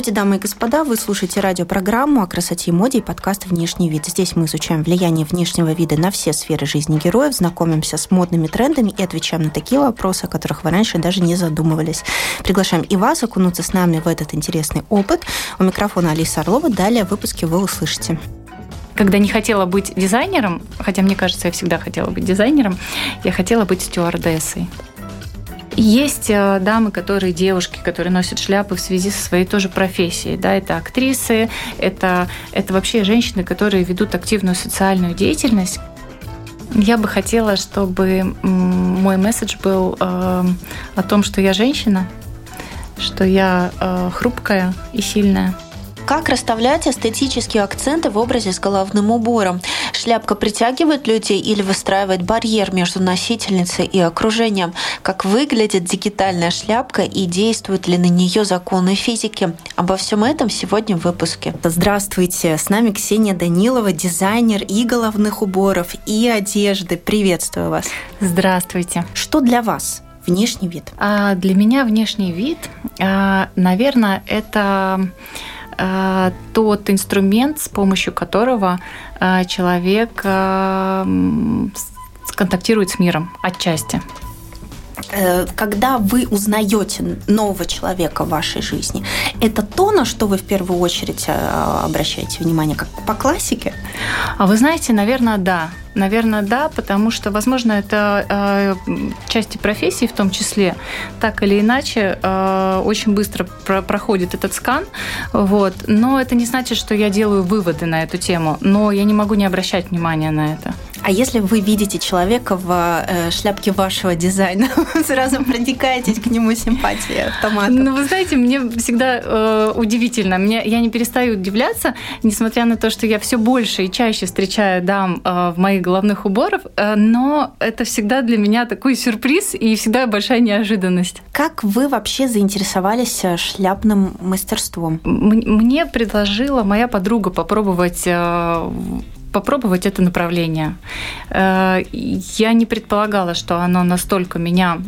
Здравствуйте, дамы и господа. Вы слушаете радиопрограмму о красоте и моде и подкаст «Внешний вид». Здесь мы изучаем влияние внешнего вида на все сферы жизни героев, знакомимся с модными трендами и отвечаем на такие вопросы, о которых вы раньше даже не задумывались. Приглашаем и вас окунуться с нами в этот интересный опыт. У микрофона Алиса Орлова. Далее в выпуске вы услышите когда не хотела быть дизайнером, хотя мне кажется, я всегда хотела быть дизайнером, я хотела быть стюардессой. Есть э, дамы, которые девушки, которые носят шляпы в связи со своей тоже профессией. Да, это актрисы, это, это вообще женщины, которые ведут активную социальную деятельность. Я бы хотела, чтобы мой месседж был э, о том, что я женщина, что я э, хрупкая и сильная. Как расставлять эстетические акценты в образе с головным убором? Шляпка притягивает людей или выстраивает барьер между носительницей и окружением? Как выглядит дигитальная шляпка и действуют ли на нее законы физики? Обо всем этом сегодня в выпуске. Здравствуйте, с нами Ксения Данилова, дизайнер и головных уборов, и одежды. Приветствую вас. Здравствуйте. Что для вас внешний вид? А для меня внешний вид, а, наверное, это Э, тот инструмент, с помощью которого э, человек э, контактирует с миром отчасти когда вы узнаете нового человека в вашей жизни, это то, на что вы в первую очередь обращаете внимание, как по классике? А вы знаете, наверное, да. Наверное, да, потому что, возможно, это э, части профессии в том числе, так или иначе, э, очень быстро про проходит этот скан, вот. Но это не значит, что я делаю выводы на эту тему, но я не могу не обращать внимания на это. А если вы видите человека в э, шляпке вашего дизайна, сразу проникаетесь к нему симпатией автоматом? Ну, вы знаете, мне всегда э, удивительно. Мне, я не перестаю удивляться, несмотря на то, что я все больше и чаще встречаю дам э, в моих головных уборов, э, но это всегда для меня такой сюрприз и всегда большая неожиданность. Как вы вообще заинтересовались э, шляпным мастерством? Мне предложила моя подруга попробовать э, попробовать это направление. Я не предполагала, что оно настолько меня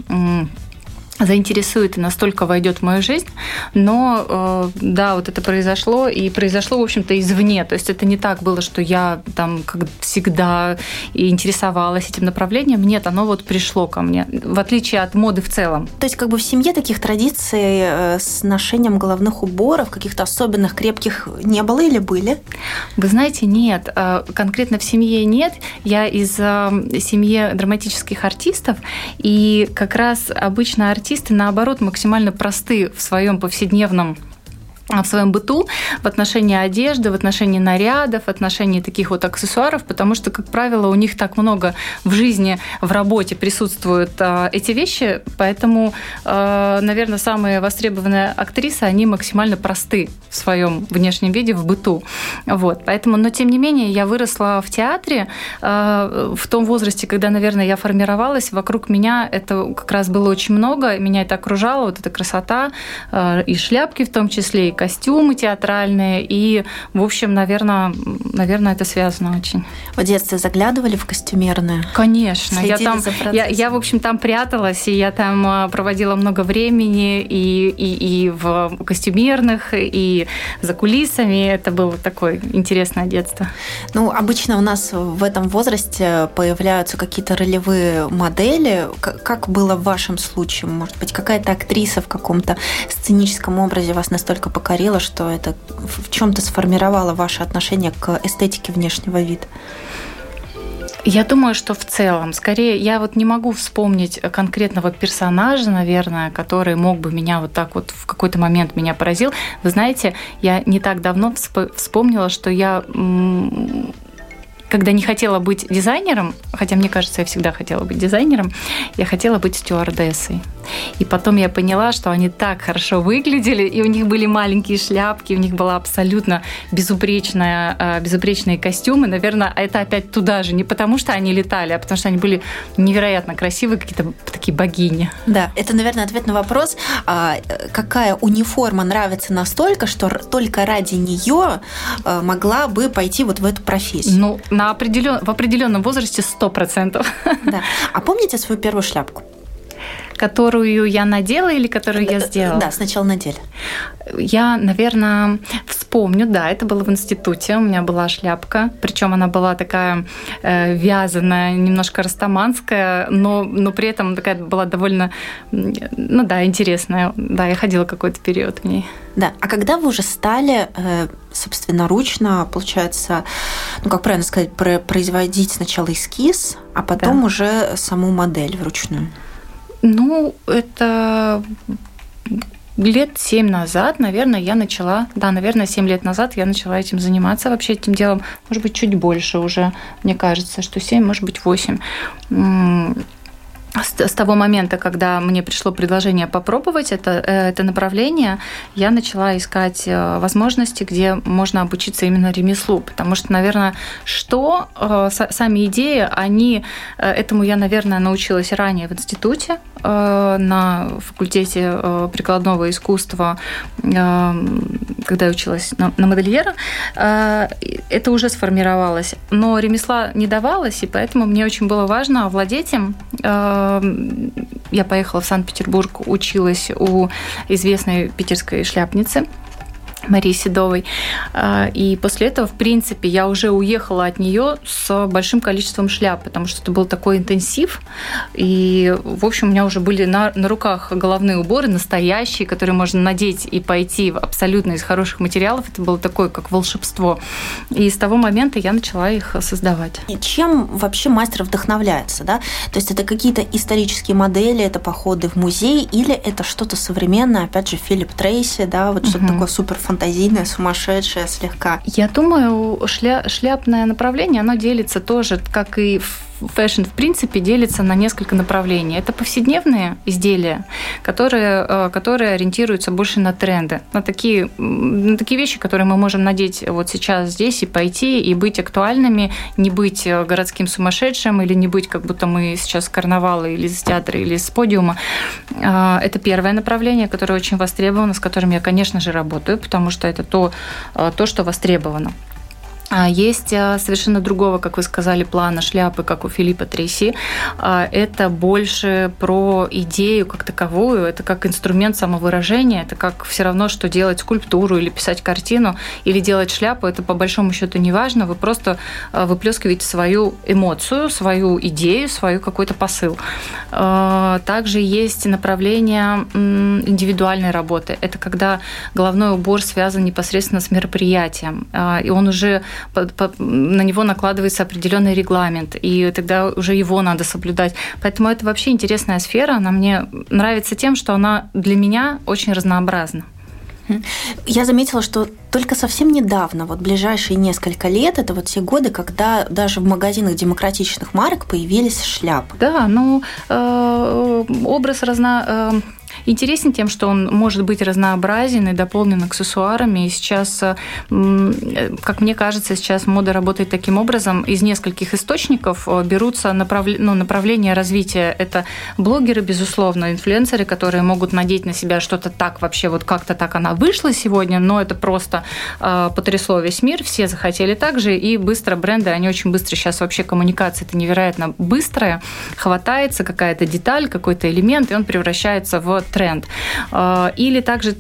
заинтересует и настолько войдет в мою жизнь, но э, да, вот это произошло, и произошло, в общем-то, извне. То есть это не так было, что я там как всегда интересовалась этим направлением. Нет, оно вот пришло ко мне, в отличие от моды в целом. То есть как бы в семье таких традиций э, с ношением головных уборов, каких-то особенных крепких не было или были? Вы знаете, нет. Э, конкретно в семье нет. Я из семьи драматических артистов, и как раз обычно артисты артисты, наоборот, максимально просты в своем повседневном в своем быту в отношении одежды, в отношении нарядов, в отношении таких вот аксессуаров, потому что, как правило, у них так много в жизни, в работе присутствуют а, эти вещи, поэтому, а, наверное, самые востребованные актрисы, они максимально просты в своем внешнем виде, в быту. Вот. Поэтому, но тем не менее, я выросла в театре а, в том возрасте, когда, наверное, я формировалась, вокруг меня это как раз было очень много, меня это окружало, вот эта красота, а, и шляпки в том числе, и костюмы театральные, и, в общем, наверное, наверное, это связано очень. В детстве заглядывали в костюмерные? Конечно. я там, я, я, в общем, там пряталась, и я там а, проводила много времени и, и, и в костюмерных, и за кулисами. Это было такое интересное детство. Ну, обычно у нас в этом возрасте появляются какие-то ролевые модели. Как было в вашем случае? Может быть, какая-то актриса в каком-то сценическом образе вас настолько показала? Покорило, что это в чем-то сформировало ваше отношение к эстетике внешнего вида? Я думаю, что в целом, скорее, я вот не могу вспомнить конкретного персонажа, наверное, который мог бы меня вот так вот в какой-то момент меня поразил. Вы знаете, я не так давно вспомнила, что я когда не хотела быть дизайнером, хотя мне кажется, я всегда хотела быть дизайнером, я хотела быть стюардессой. И потом я поняла, что они так хорошо выглядели, и у них были маленькие шляпки, у них была абсолютно безупречная, э, безупречные костюмы. Наверное, это опять туда же. Не потому, что они летали, а потому, что они были невероятно красивые, какие-то такие богини. Да, это, наверное, ответ на вопрос, а, какая униформа нравится настолько, что только ради нее э, могла бы пойти вот в эту профессию. Ну, на определен... в определенном возрасте 100%. Да. А помните свою первую шляпку? Которую я надела или которую я сделала? Да, сначала надели. Я, наверное, вспомню, да, это было в институте, у меня была шляпка, причем она была такая э, вязаная, немножко растаманская, но, но при этом такая была довольно, ну да, интересная. Да, я ходила какой-то период в ней. Да, а когда вы уже стали э, собственноручно, получается, ну как правильно сказать, производить сначала эскиз, а потом да. уже саму модель вручную? Ну, это лет семь назад, наверное, я начала, да, наверное, семь лет назад я начала этим заниматься, вообще этим делом, может быть, чуть больше уже, мне кажется, что семь, может быть, восемь с того момента, когда мне пришло предложение попробовать это, э, это направление, я начала искать э, возможности, где можно обучиться именно ремеслу. Потому что, наверное, что э, сами идеи, они, этому я, наверное, научилась ранее в институте, на факультете прикладного искусства, когда я училась на модельера, это уже сформировалось. Но ремесла не давалось, и поэтому мне очень было важно овладеть им, я поехала в Санкт-Петербург, училась у известной питерской шляпницы Марии Седовой. А, и после этого, в принципе, я уже уехала от нее с большим количеством шляп, потому что это был такой интенсив. И, в общем, у меня уже были на, на руках головные уборы настоящие, которые можно надеть и пойти абсолютно из хороших материалов. Это было такое, как волшебство. И с того момента я начала их создавать. И чем вообще мастер вдохновляется? Да? То есть это какие-то исторические модели, это походы в музей, или это что-то современное, опять же, Филипп Трейси, да, вот угу. что-то такое супер фантазийная, сумасшедшая слегка. Я думаю, шля шляпное направление, оно делится тоже, как и в fashion, в принципе, делится на несколько направлений. Это повседневные изделия, которые, э, которые ориентируются больше на тренды, на такие, на такие вещи, которые мы можем надеть вот сейчас здесь и пойти, и быть актуальными, не быть э, городским сумасшедшим или не быть, как будто мы сейчас с карнавала или из театра, или с подиума. Э, это первое направление, которое очень востребовано, с которым я, конечно же, работаю, потому что это то, то что востребовано. А есть а, совершенно другого, как вы сказали, плана шляпы, как у Филиппа Трейси. А, это больше про идею как таковую, это как инструмент самовыражения, это как все равно, что делать скульптуру или писать картину, или делать шляпу, это по большому счету не важно, вы просто выплескиваете свою эмоцию, свою идею, свою какой-то посыл. Также есть направление индивидуальной работы. Это когда головной убор связан непосредственно с мероприятием, и он уже на него накладывается определенный регламент, и тогда уже его надо соблюдать. Поэтому это вообще интересная сфера, она мне нравится тем, что она для меня очень разнообразна. Я заметила, что только совсем недавно, вот ближайшие несколько лет, это вот те годы, когда даже в магазинах демократичных марок появились шляпы. Да, ну э, образ разно, э, интересен тем, что он может быть разнообразен и дополнен аксессуарами. И сейчас, э, как мне кажется, сейчас мода работает таким образом. Из нескольких источников э, берутся направ... ну, направления развития. Это блогеры, безусловно, инфлюенсеры, которые могут надеть на себя что-то так вообще, вот как-то так она вышла сегодня, но это просто э, потрясло весь мир, все захотели так же, и быстро бренды, они очень быстро сейчас вообще коммуникация это невероятно быстрая, хватается какая-то деталь, какой-то элемент, и он превращается в тренд. А, или также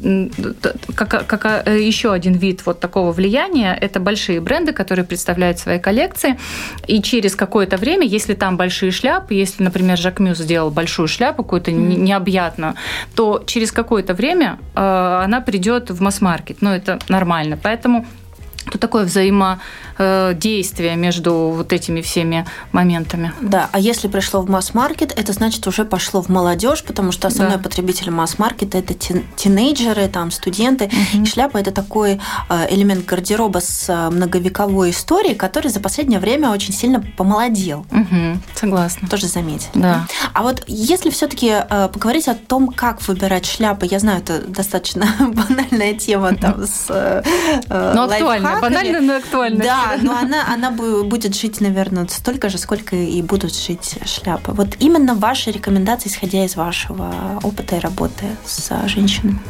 как, как э, еще один вид вот такого влияния – это большие бренды, которые представляют свои коллекции, и через какое-то время, если там большие шляпы, если, например, Жак Мюс сделал большую шляпу какую-то mm-hmm. необъятную, то через какое-то время э, она придет в масс-маркет. Ну, это нормально. Поэтому то такое взаимодействие между вот этими всеми моментами. Да, а если пришло в масс-маркет, это значит уже пошло в молодежь, потому что основной да. потребитель масс-маркета это тинейджеры, там студенты. Угу. И шляпа это такой э, элемент гардероба с э, многовековой историей, который за последнее время очень сильно помолодел. Угу. Согласна. Тоже заметили. Да. А вот если все-таки э, поговорить о том, как выбирать шляпы, я знаю, это достаточно банальная тема там с Но актуально банально, но актуально. Да, но она, она будет жить, наверное, столько же, сколько и будут жить шляпы. Вот именно ваши рекомендации, исходя из вашего опыта и работы с женщинами.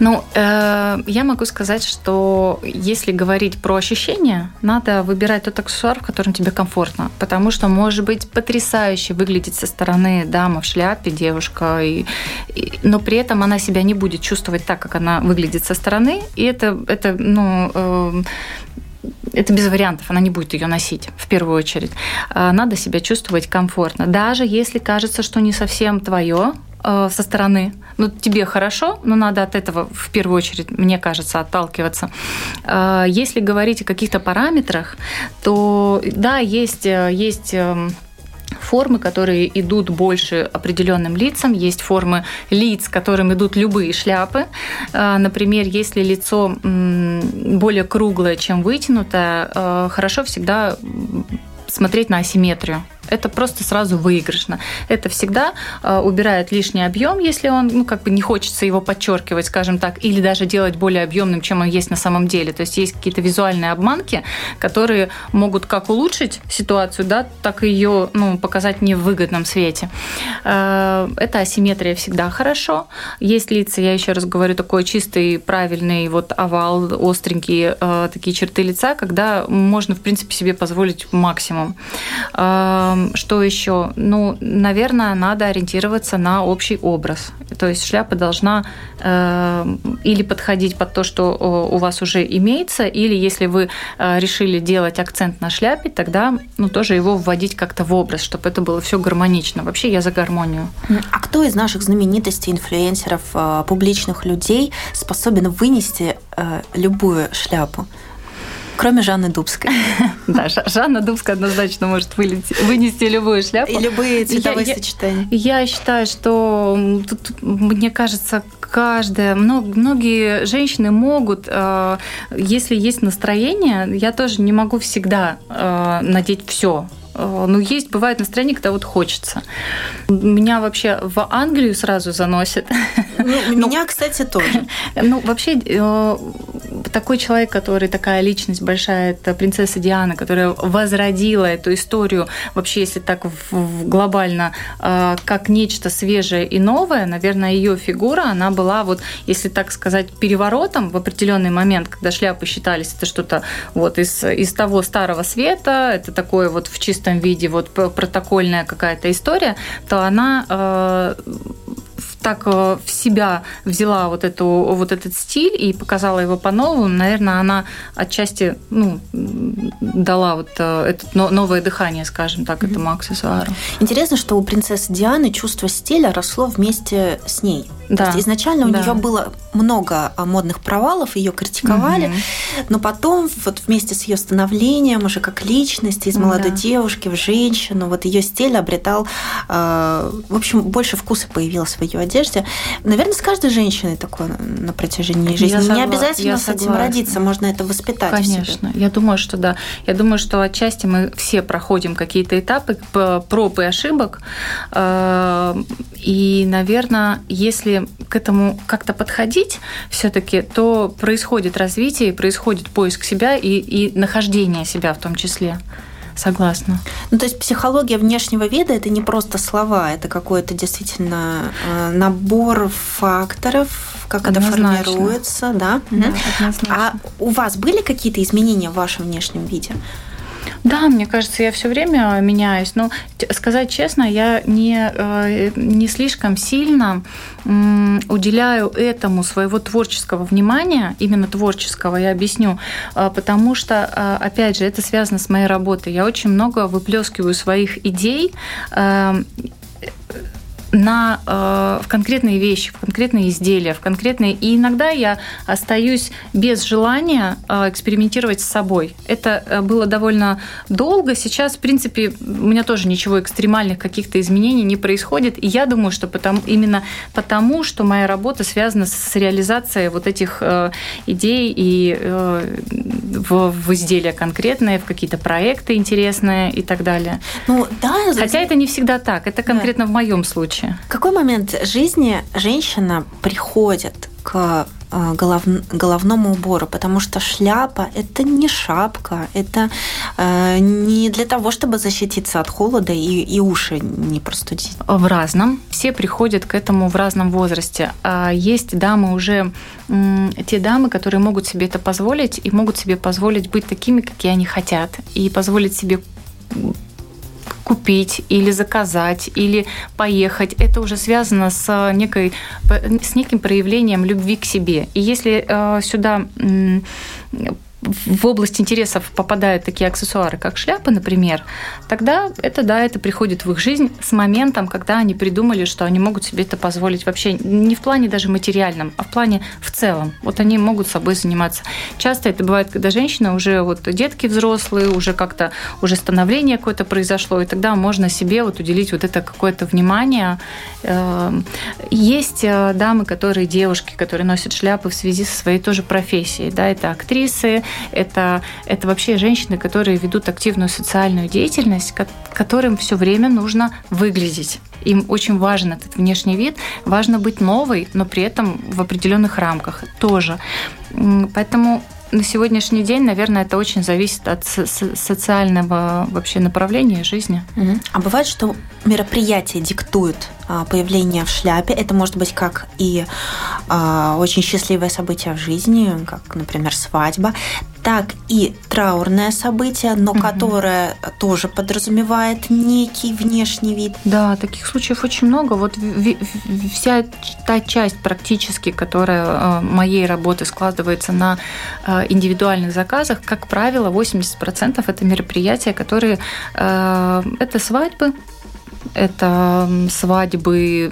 Ну, э, я могу сказать, что если говорить про ощущения, надо выбирать тот аксессуар, в котором тебе комфортно, потому что может быть потрясающе выглядеть со стороны дама в шляпе, девушка, и, и, но при этом она себя не будет чувствовать так, как она выглядит со стороны, и это, это ну, э, это без вариантов, она не будет ее носить в первую очередь. А, надо себя чувствовать комфортно. Даже если кажется, что не совсем твое, Э, со стороны. Ну, тебе хорошо, но надо от этого в первую очередь, мне кажется, отталкиваться. Э, если говорить о каких-то параметрах, то да, есть, э, есть эм, формы, которые идут больше определенным лицам, есть формы лиц, которым идут любые шляпы. Например, если лицо более круглое, чем вытянутое, хорошо всегда смотреть на асимметрию это просто сразу выигрышно. Это всегда э, убирает лишний объем, если он, ну, как бы не хочется его подчеркивать, скажем так, или даже делать более объемным, чем он есть на самом деле. То есть есть какие-то визуальные обманки, которые могут как улучшить ситуацию, да, так и ее ну, показать не в выгодном свете. Э, это асимметрия всегда хорошо. Есть лица, я еще раз говорю, такой чистый, правильный вот овал, остренькие э, такие черты лица, когда можно, в принципе, себе позволить максимум. Что еще? Ну, наверное, надо ориентироваться на общий образ. То есть шляпа должна э, или подходить под то, что у вас уже имеется, или если вы э, решили делать акцент на шляпе, тогда ну, тоже его вводить как-то в образ, чтобы это было все гармонично. Вообще я за гармонию. А кто из наших знаменитостей, инфлюенсеров, э, публичных людей способен вынести любую шляпу? Кроме Жанны Дубской. Да, Жанна Дубская однозначно может вынести любую шляпу. И любые цветовые сочетания. Я считаю, что тут, мне кажется, каждая, многие женщины могут, э, если есть настроение, я тоже не могу всегда э, надеть все Э, ну, есть, бывает настроение, когда вот хочется. Меня вообще в Англию сразу заносит. Ну, ну меня, кстати, тоже. Ну, вообще, такой человек, который такая личность большая, это принцесса Диана, которая возродила эту историю, вообще, если так глобально, э, как нечто свежее и новое, наверное, ее фигура, она была вот, если так сказать, переворотом в определенный момент, когда шляпы считались это что-то вот из, из того старого света, это такое вот в чистом виде, вот протокольная какая-то история, то она э, так э, в себя взяла вот, эту, вот этот стиль и показала его по-новому, наверное, она отчасти ну, дала вот э, это новое дыхание, скажем так, этому аксессуару. Интересно, что у принцессы Дианы чувство стиля росло вместе с ней. Да. То есть изначально у да. нее было много а, модных провалов, ее критиковали, угу. но потом вот вместе с ее становлением уже как личности из молодой да. девушки в женщину, вот ее стиль обретал, э, в общем, больше вкуса появилось в ее одежде. Наверное, с каждой женщиной такое на протяжении жизни. Я Не согла... обязательно я с согласна. этим родиться, можно это воспитать. Конечно, я думаю, что да. Я думаю, что отчасти мы все проходим какие-то этапы проб и ошибок, э, и, наверное, если к этому как-то подходить все-таки, то происходит развитие, происходит поиск себя и, и нахождение себя в том числе. Согласна. Ну, то есть психология внешнего вида это не просто слова, это какой-то действительно э, набор факторов, как однозначно. это формируется, да? да А у вас были какие-то изменения в вашем внешнем виде? Да, мне кажется, я все время меняюсь. Но сказать честно, я не, э, не слишком сильно уделяю этому своего творческого внимания, именно творческого, я объясню, э, потому что, э, опять же, это связано с моей работой. Я очень много выплескиваю своих идей на, э, в конкретные вещи, в конкретные изделия, в конкретные... И иногда я остаюсь без желания э, экспериментировать с собой. Это э, было довольно долго. Сейчас, в принципе, у меня тоже ничего экстремальных каких-то изменений не происходит. И я думаю, что потому, именно потому, что моя работа связана с реализацией вот этих э, идей и э, в, в изделия конкретные, в какие-то проекты интересные и так далее. Ну, да, Хотя это не всегда так. Это конкретно да. в моем случае случае. В какой момент жизни женщина приходит к э, голов, головному убору, потому что шляпа – это не шапка, это э, не для того, чтобы защититься от холода и, и уши не простудить. В разном. Все приходят к этому в разном возрасте. А есть дамы уже, те дамы, которые могут себе это позволить и могут себе позволить быть такими, какие они хотят, и позволить себе купить или заказать, или поехать, это уже связано с, некой, с неким проявлением любви к себе. И если э, сюда в область интересов попадают такие аксессуары, как шляпы, например, тогда это, да, это приходит в их жизнь с моментом, когда они придумали, что они могут себе это позволить вообще не в плане даже материальном, а в плане в целом. Вот они могут собой заниматься. Часто это бывает, когда женщина уже вот детки взрослые, уже как-то уже становление какое-то произошло, и тогда можно себе вот уделить вот это какое-то внимание. Эм, есть э, дамы, которые девушки, которые носят шляпы в связи со своей тоже профессией, да, это актрисы, это, это вообще женщины, которые ведут активную социальную деятельность, которым все время нужно выглядеть. Им очень важен этот внешний вид, важно быть новой, но при этом в определенных рамках тоже. Поэтому на сегодняшний день, наверное, это очень зависит от социального вообще направления жизни. А бывает, что мероприятие диктует появление в шляпе. Это может быть как и а, очень счастливое событие в жизни, как, например, свадьба, так и траурное событие, но угу. которое тоже подразумевает некий внешний вид. Да, таких случаев очень много. Вот вся та часть практически, которая а, моей работы складывается на индивидуальных заказах, как правило, 80% это мероприятия, которые это свадьбы, это свадьбы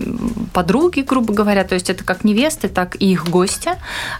подруги, грубо говоря, то есть это как невесты, так и их гости.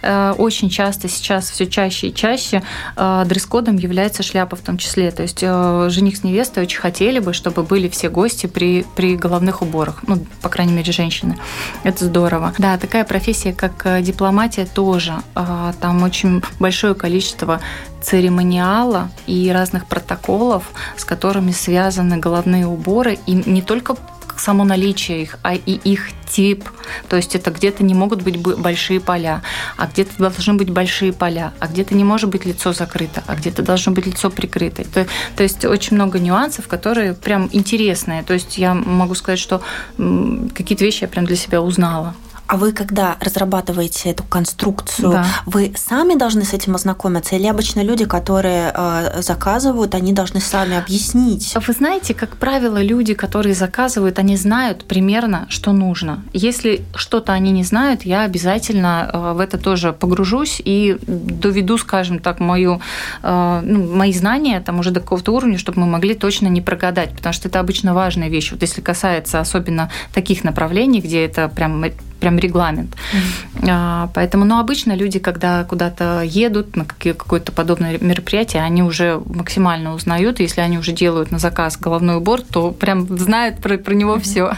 Э, очень часто сейчас все чаще и чаще э, дресс-кодом является шляпа в том числе. То есть э, жених с невестой очень хотели бы, чтобы были все гости при, при головных уборах, ну, по крайней мере, женщины. Это здорово. Да, такая профессия, как дипломатия, тоже. Там очень большое количество церемониала и разных протоколов, с которыми связаны головные уборы, и не только само наличие их, а и их тип. То есть это где-то не могут быть большие поля, а где-то должны быть большие поля, а где-то не может быть лицо закрыто, а где-то должно быть лицо прикрыто. То, то есть очень много нюансов, которые прям интересные. То есть я могу сказать, что какие-то вещи я прям для себя узнала. А вы, когда разрабатываете эту конструкцию, да. вы сами должны с этим ознакомиться? Или обычно люди, которые э, заказывают, они должны сами объяснить? Вы знаете, как правило, люди, которые заказывают, они знают примерно, что нужно. Если что-то они не знают, я обязательно э, в это тоже погружусь и доведу, скажем так, мою, э, ну, мои знания там уже до какого-то уровня, чтобы мы могли точно не прогадать, потому что это обычно важная вещь. Вот если касается особенно таких направлений, где это прям прям регламент. Mm-hmm. Поэтому, ну, обычно люди, когда куда-то едут на какое-то подобное мероприятие, они уже максимально узнают. Если они уже делают на заказ головной убор, то прям знают про, про него mm-hmm. все.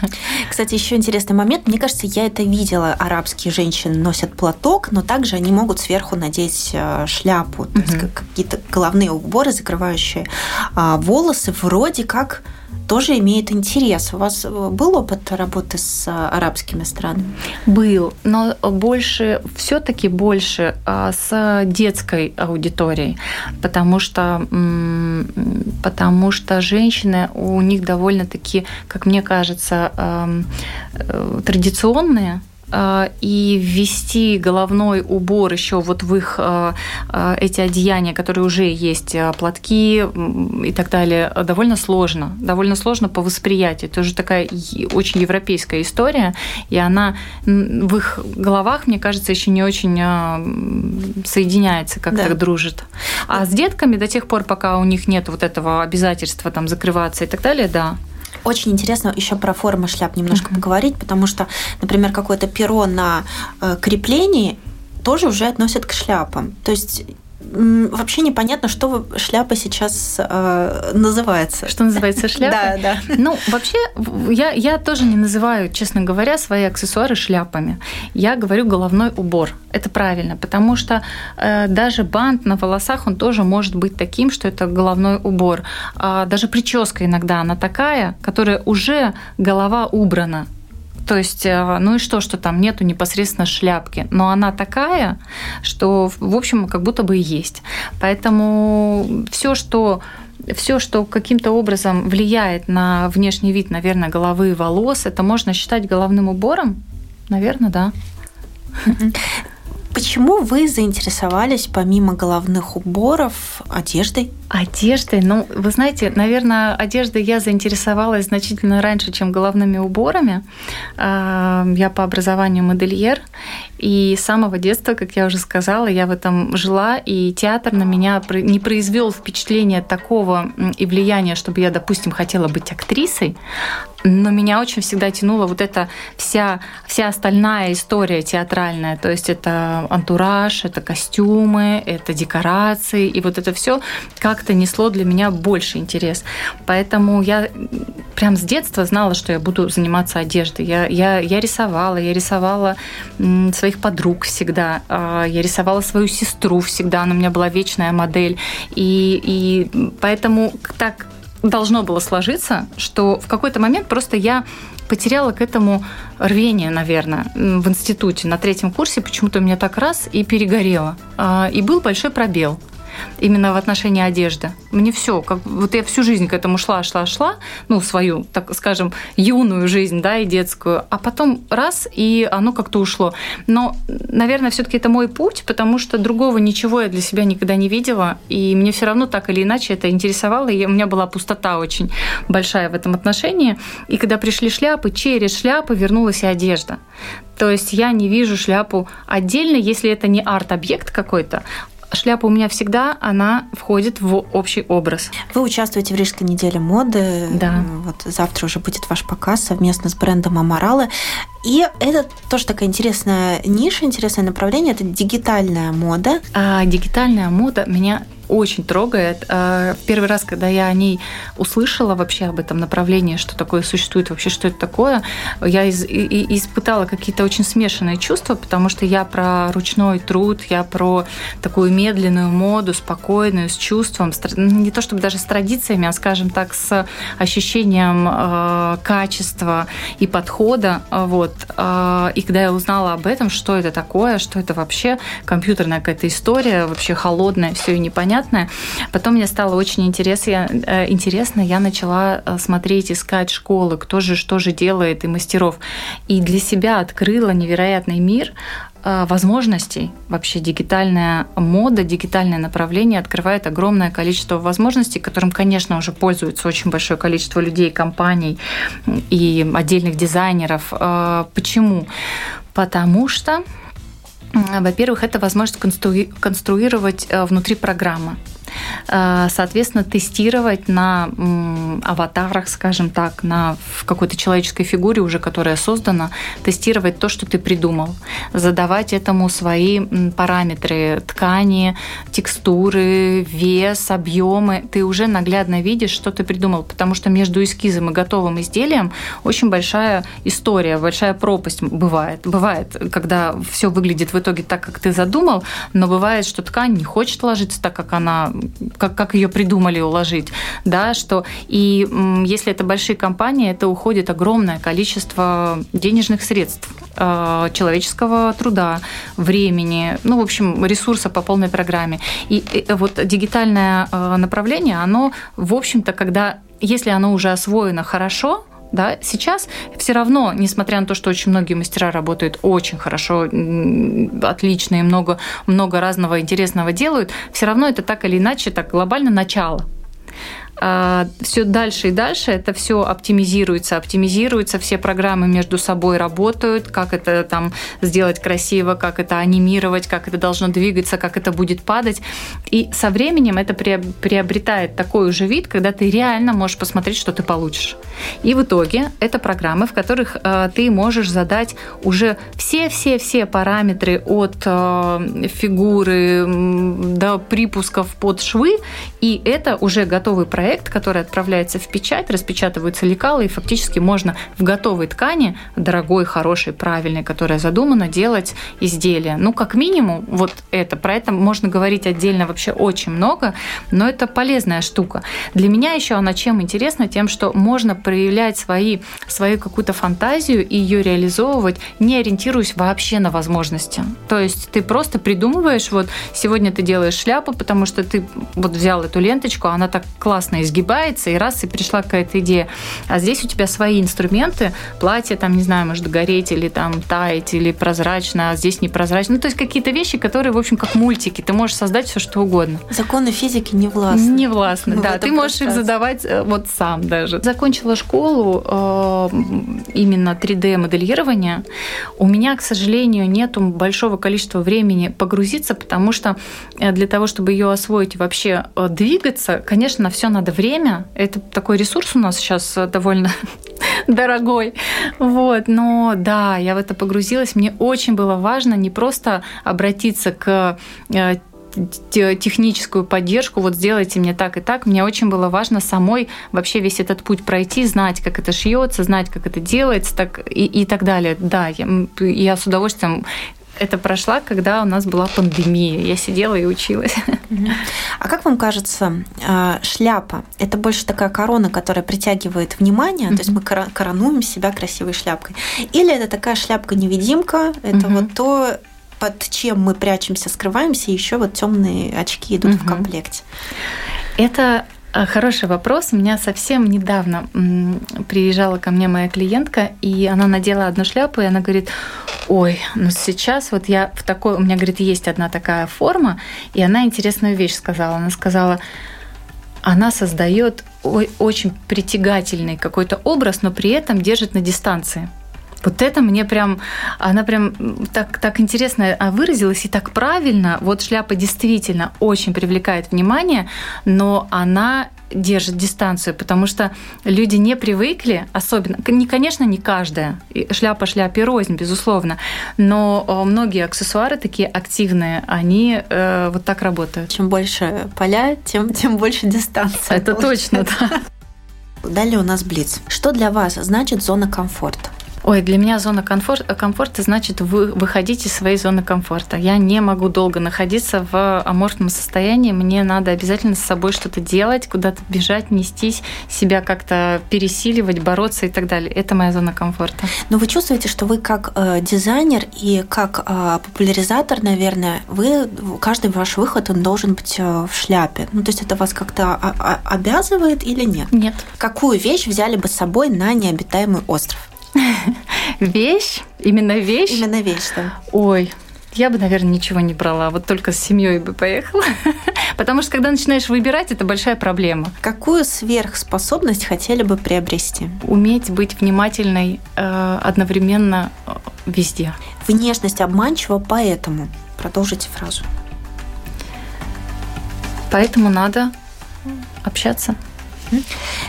Кстати, еще интересный момент. Мне кажется, я это видела. Арабские женщины носят платок, но также они могут сверху надеть э, шляпу, то mm-hmm. есть какие-то головные уборы, закрывающие а, волосы, вроде как тоже имеет интерес. У вас э, был опыт работы с э, арабскими странами? Был, но больше, все-таки больше а, с детской аудиторией, потому что, потому что женщины у них довольно-таки, как мне кажется, э, традиционные и ввести головной убор еще вот в их э, э, эти одеяния, которые уже есть, платки и так далее, довольно сложно. Довольно сложно по восприятию. Это уже такая очень европейская история, и она в их головах, мне кажется, еще не очень соединяется, как-то да. дружит. А с детками до тех пор, пока у них нет вот этого обязательства там закрываться и так далее, да. Очень интересно еще про формы шляп немножко uh-huh. поговорить, потому что, например, какое-то перо на э, креплении тоже уже относят к шляпам. То есть вообще непонятно, что шляпа сейчас э, называется. Что называется шляпа? Да, да. Ну, вообще, я, я тоже не называю, честно говоря, свои аксессуары шляпами. Я говорю головной убор. Это правильно, потому что э, даже бант на волосах, он тоже может быть таким, что это головной убор. А даже прическа иногда, она такая, которая уже голова убрана. То есть, э, ну и что, что там нету непосредственно шляпки, но она такая, что, в общем, как будто бы и есть. Поэтому все, что все, что каким-то образом влияет на внешний вид, наверное, головы и волос, это можно считать головным убором? Наверное, да. Почему вы заинтересовались помимо головных уборов одеждой? Одеждой? Ну, вы знаете, наверное, одеждой я заинтересовалась значительно раньше, чем головными уборами. А, я по образованию модельер, и с самого детства, как я уже сказала, я в этом жила, и театр на меня не произвел впечатления такого и влияния, чтобы я, допустим, хотела быть актрисой, но меня очень всегда тянула вот эта вся, вся остальная история театральная. То есть это антураж, это костюмы, это декорации. И вот это все как-то несло для меня больше интерес. Поэтому я прям с детства знала, что я буду заниматься одеждой. Я, я, я рисовала, я рисовала своих подруг всегда, а, я рисовала свою сестру всегда, она у меня была вечная модель. И, и поэтому так должно было сложиться, что в какой-то момент просто я потеряла к этому рвение, наверное, в институте на третьем курсе. Почему-то у меня так раз и перегорело. А, и был большой пробел именно в отношении одежды. Мне все, как вот я всю жизнь к этому шла, шла, шла, ну, свою, так скажем, юную жизнь, да, и детскую, а потом раз, и оно как-то ушло. Но, наверное, все-таки это мой путь, потому что другого ничего я для себя никогда не видела, и мне все равно так или иначе это интересовало, и у меня была пустота очень большая в этом отношении. И когда пришли шляпы, через шляпы вернулась и одежда. То есть я не вижу шляпу отдельно, если это не арт-объект какой-то, шляпа у меня всегда, она входит в общий образ. Вы участвуете в Рижской неделе моды. Да. Вот завтра уже будет ваш показ совместно с брендом Аморалы. И это тоже такая интересная ниша, интересное направление. Это дигитальная мода. А, дигитальная мода меня очень трогает. А, первый раз, когда я о ней услышала вообще об этом направлении, что такое существует, вообще что это такое, я из, и, испытала какие-то очень смешанные чувства, потому что я про ручной труд, я про такую медленную моду, спокойную, с чувством, не то чтобы даже с традициями, а, скажем так, с ощущением э, качества и подхода. Вот. Э, и когда я узнала об этом, что это такое, что это вообще компьютерная какая-то история, вообще холодная, все и непонятно, непонятное. Потом мне стало очень интересно, э, интересно я начала э, смотреть, искать школы, кто же что же делает, и мастеров. И для себя открыла невероятный мир э, возможностей. Вообще дигитальная мода, дигитальное направление открывает огромное количество возможностей, которым, конечно, уже пользуется очень большое количество людей, компаний и отдельных дизайнеров. Почему? Потому что во-первых, это возможность конструировать э, внутри программы. Э, соответственно, тестировать на аватарах, скажем так, на в какой-то человеческой фигуре уже, которая создана, тестировать то, что ты придумал, задавать этому свои параметры ткани, текстуры, вес, объемы. Ты уже наглядно видишь, что ты придумал, потому что между эскизом и готовым изделием очень большая история, большая пропасть бывает. Бывает, когда все выглядит в итоге так, как ты задумал, но бывает, что ткань не хочет ложиться так, как она как, как ее придумали уложить, да, что и если это большие компании, это уходит огромное количество денежных средств, э, человеческого труда, времени, ну, в общем, ресурса по полной программе. И вот дигитальное э, направление, оно, в общем-то, когда если оно уже освоено хорошо, да, сейчас все равно, несмотря на то, что очень многие мастера работают очень хорошо, отлично и много, много разного интересного делают, все равно это так или иначе так глобально начало. А, все дальше и дальше это все оптимизируется, оптимизируется, все программы между собой работают, как это там сделать красиво, как это анимировать, как это должно двигаться, как это будет падать. И со временем это приобретает такой уже вид, когда ты реально можешь посмотреть, что ты получишь. И в итоге это программы, в которых э, ты можешь задать уже все-все-все параметры от э, фигуры до припусков под швы, и это уже готовый проект, который отправляется в печать, распечатываются лекалы, и фактически можно в готовой ткани, дорогой, хорошей, правильной, которая задумана, делать изделия. Ну, как минимум, вот это. Про это можно говорить отдельно вообще очень много, но это полезная штука. Для меня еще она чем интересна? Тем, что можно проявлять свои, свою какую-то фантазию и ее реализовывать, не ориентируясь вообще на возможности. То есть ты просто придумываешь, вот сегодня ты делаешь шляпу, потому что ты вот взял эту ленточку, она так классно изгибается, и раз, и пришла какая-то идея. А здесь у тебя свои инструменты, платье там, не знаю, может гореть или там таять, или прозрачно, а здесь непрозрачно. Ну, то есть какие-то вещи, которые, в общем, как мультики. Ты можешь создать все что угодно. Законы физики не властны. Не властны, ну, да. Ты можешь их задавать э, вот сам даже. Закончила школу э, именно 3D-моделирования. У меня, к сожалению, нету большого количества времени погрузиться, потому что э, для того, чтобы ее освоить и вообще двигаться, конечно, на все надо время. Это такой ресурс у нас сейчас э, довольно дорогой. Вот. Но да, я в это погрузилась. Мне очень было важно не просто обратиться к техническую поддержку, вот сделайте мне так и так. Мне очень было важно самой вообще весь этот путь пройти, знать, как это шьется, знать, как это делается, так и, и так далее. Да, я, я с удовольствием это прошла, когда у нас была пандемия. Я сидела и училась. А как вам кажется, а, шляпа – это больше такая корона, которая притягивает внимание, то есть мы коронуем себя красивой шляпкой? Или это такая шляпка-невидимка, это вот то, под чем мы прячемся, скрываемся, и еще вот темные очки идут в комплекте? Это Хороший вопрос. У меня совсем недавно приезжала ко мне моя клиентка, и она надела одну шляпу, и она говорит, ой, ну сейчас вот я в такой... У меня, говорит, есть одна такая форма, и она интересную вещь сказала. Она сказала, она создает очень притягательный какой-то образ, но при этом держит на дистанции. Вот это мне прям, она прям так, так интересно а, выразилась и так правильно. Вот шляпа действительно очень привлекает внимание, но она держит дистанцию, потому что люди не привыкли, особенно, не, конечно, не каждая, шляпа шляпе рознь, безусловно, но э, многие аксессуары такие активные, они э, вот так работают. Чем больше поля, тем, тем больше дистанция. Это точно, да. Далее у нас Блиц. Что для вас значит зона комфорта? Ой, для меня зона комфорта, комфорта значит вы, выходить из своей зоны комфорта. Я не могу долго находиться в аморфном состоянии. Мне надо обязательно с собой что-то делать, куда-то бежать, нестись, себя как-то пересиливать, бороться и так далее. Это моя зона комфорта. Но вы чувствуете, что вы как э, дизайнер и как э, популяризатор, наверное, вы каждый ваш выход он должен быть э, в шляпе. Ну, то есть это вас как-то обязывает или нет? Нет. Какую вещь взяли бы с собой на необитаемый остров? Вещь? Именно вещь? Именно вещь, да. Ой, я бы, наверное, ничего не брала, вот только с семьей бы поехала. Потому что когда начинаешь выбирать, это большая проблема. Какую сверхспособность хотели бы приобрести? Уметь быть внимательной э, одновременно э, везде. Внешность обманчива, поэтому. Продолжите фразу. Поэтому надо общаться.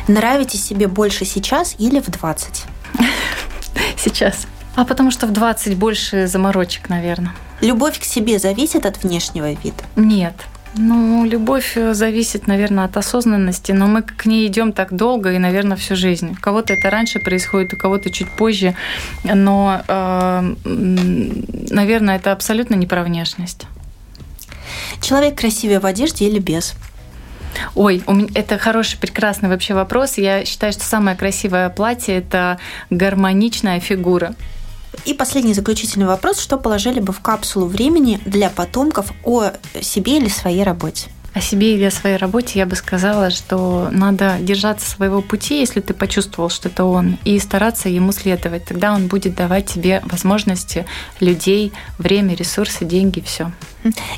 Нравитесь себе больше сейчас или в 20? Сейчас. А потому что в 20 больше заморочек, наверное. Любовь к себе зависит от внешнего вида? Нет. Ну, любовь э, зависит, наверное, от осознанности, но мы к ней идем так долго и, наверное, всю жизнь. У кого-то это раньше происходит, у кого-то чуть позже, но, э, наверное, это абсолютно не про внешность. Человек красивее в одежде или без? Ой, у меня, это хороший, прекрасный вообще вопрос. Я считаю, что самое красивое платье – это гармоничная фигура. И последний заключительный вопрос. Что положили бы в капсулу времени для потомков о себе или своей работе? О себе или о своей работе я бы сказала, что надо держаться своего пути, если ты почувствовал, что это он, и стараться ему следовать. Тогда он будет давать тебе возможности, людей, время, ресурсы, деньги, все.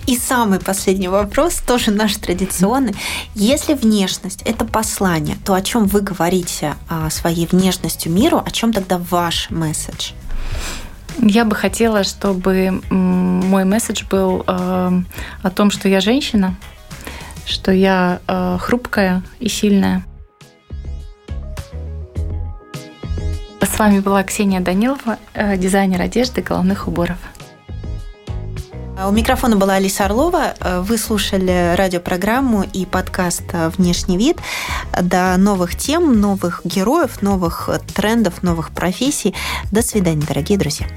И самый последний вопрос, тоже наш традиционный. Если внешность – это послание, то о чем вы говорите о своей внешностью миру, о чем тогда ваш месседж? Я бы хотела, чтобы мой месседж был э, о том, что я женщина, что я э, хрупкая и сильная. С вами была Ксения Данилова, э, дизайнер одежды головных уборов. У микрофона была Алиса Орлова. Вы слушали радиопрограмму и подкаст «Внешний вид». До новых тем, новых героев, новых трендов, новых профессий. До свидания, дорогие друзья.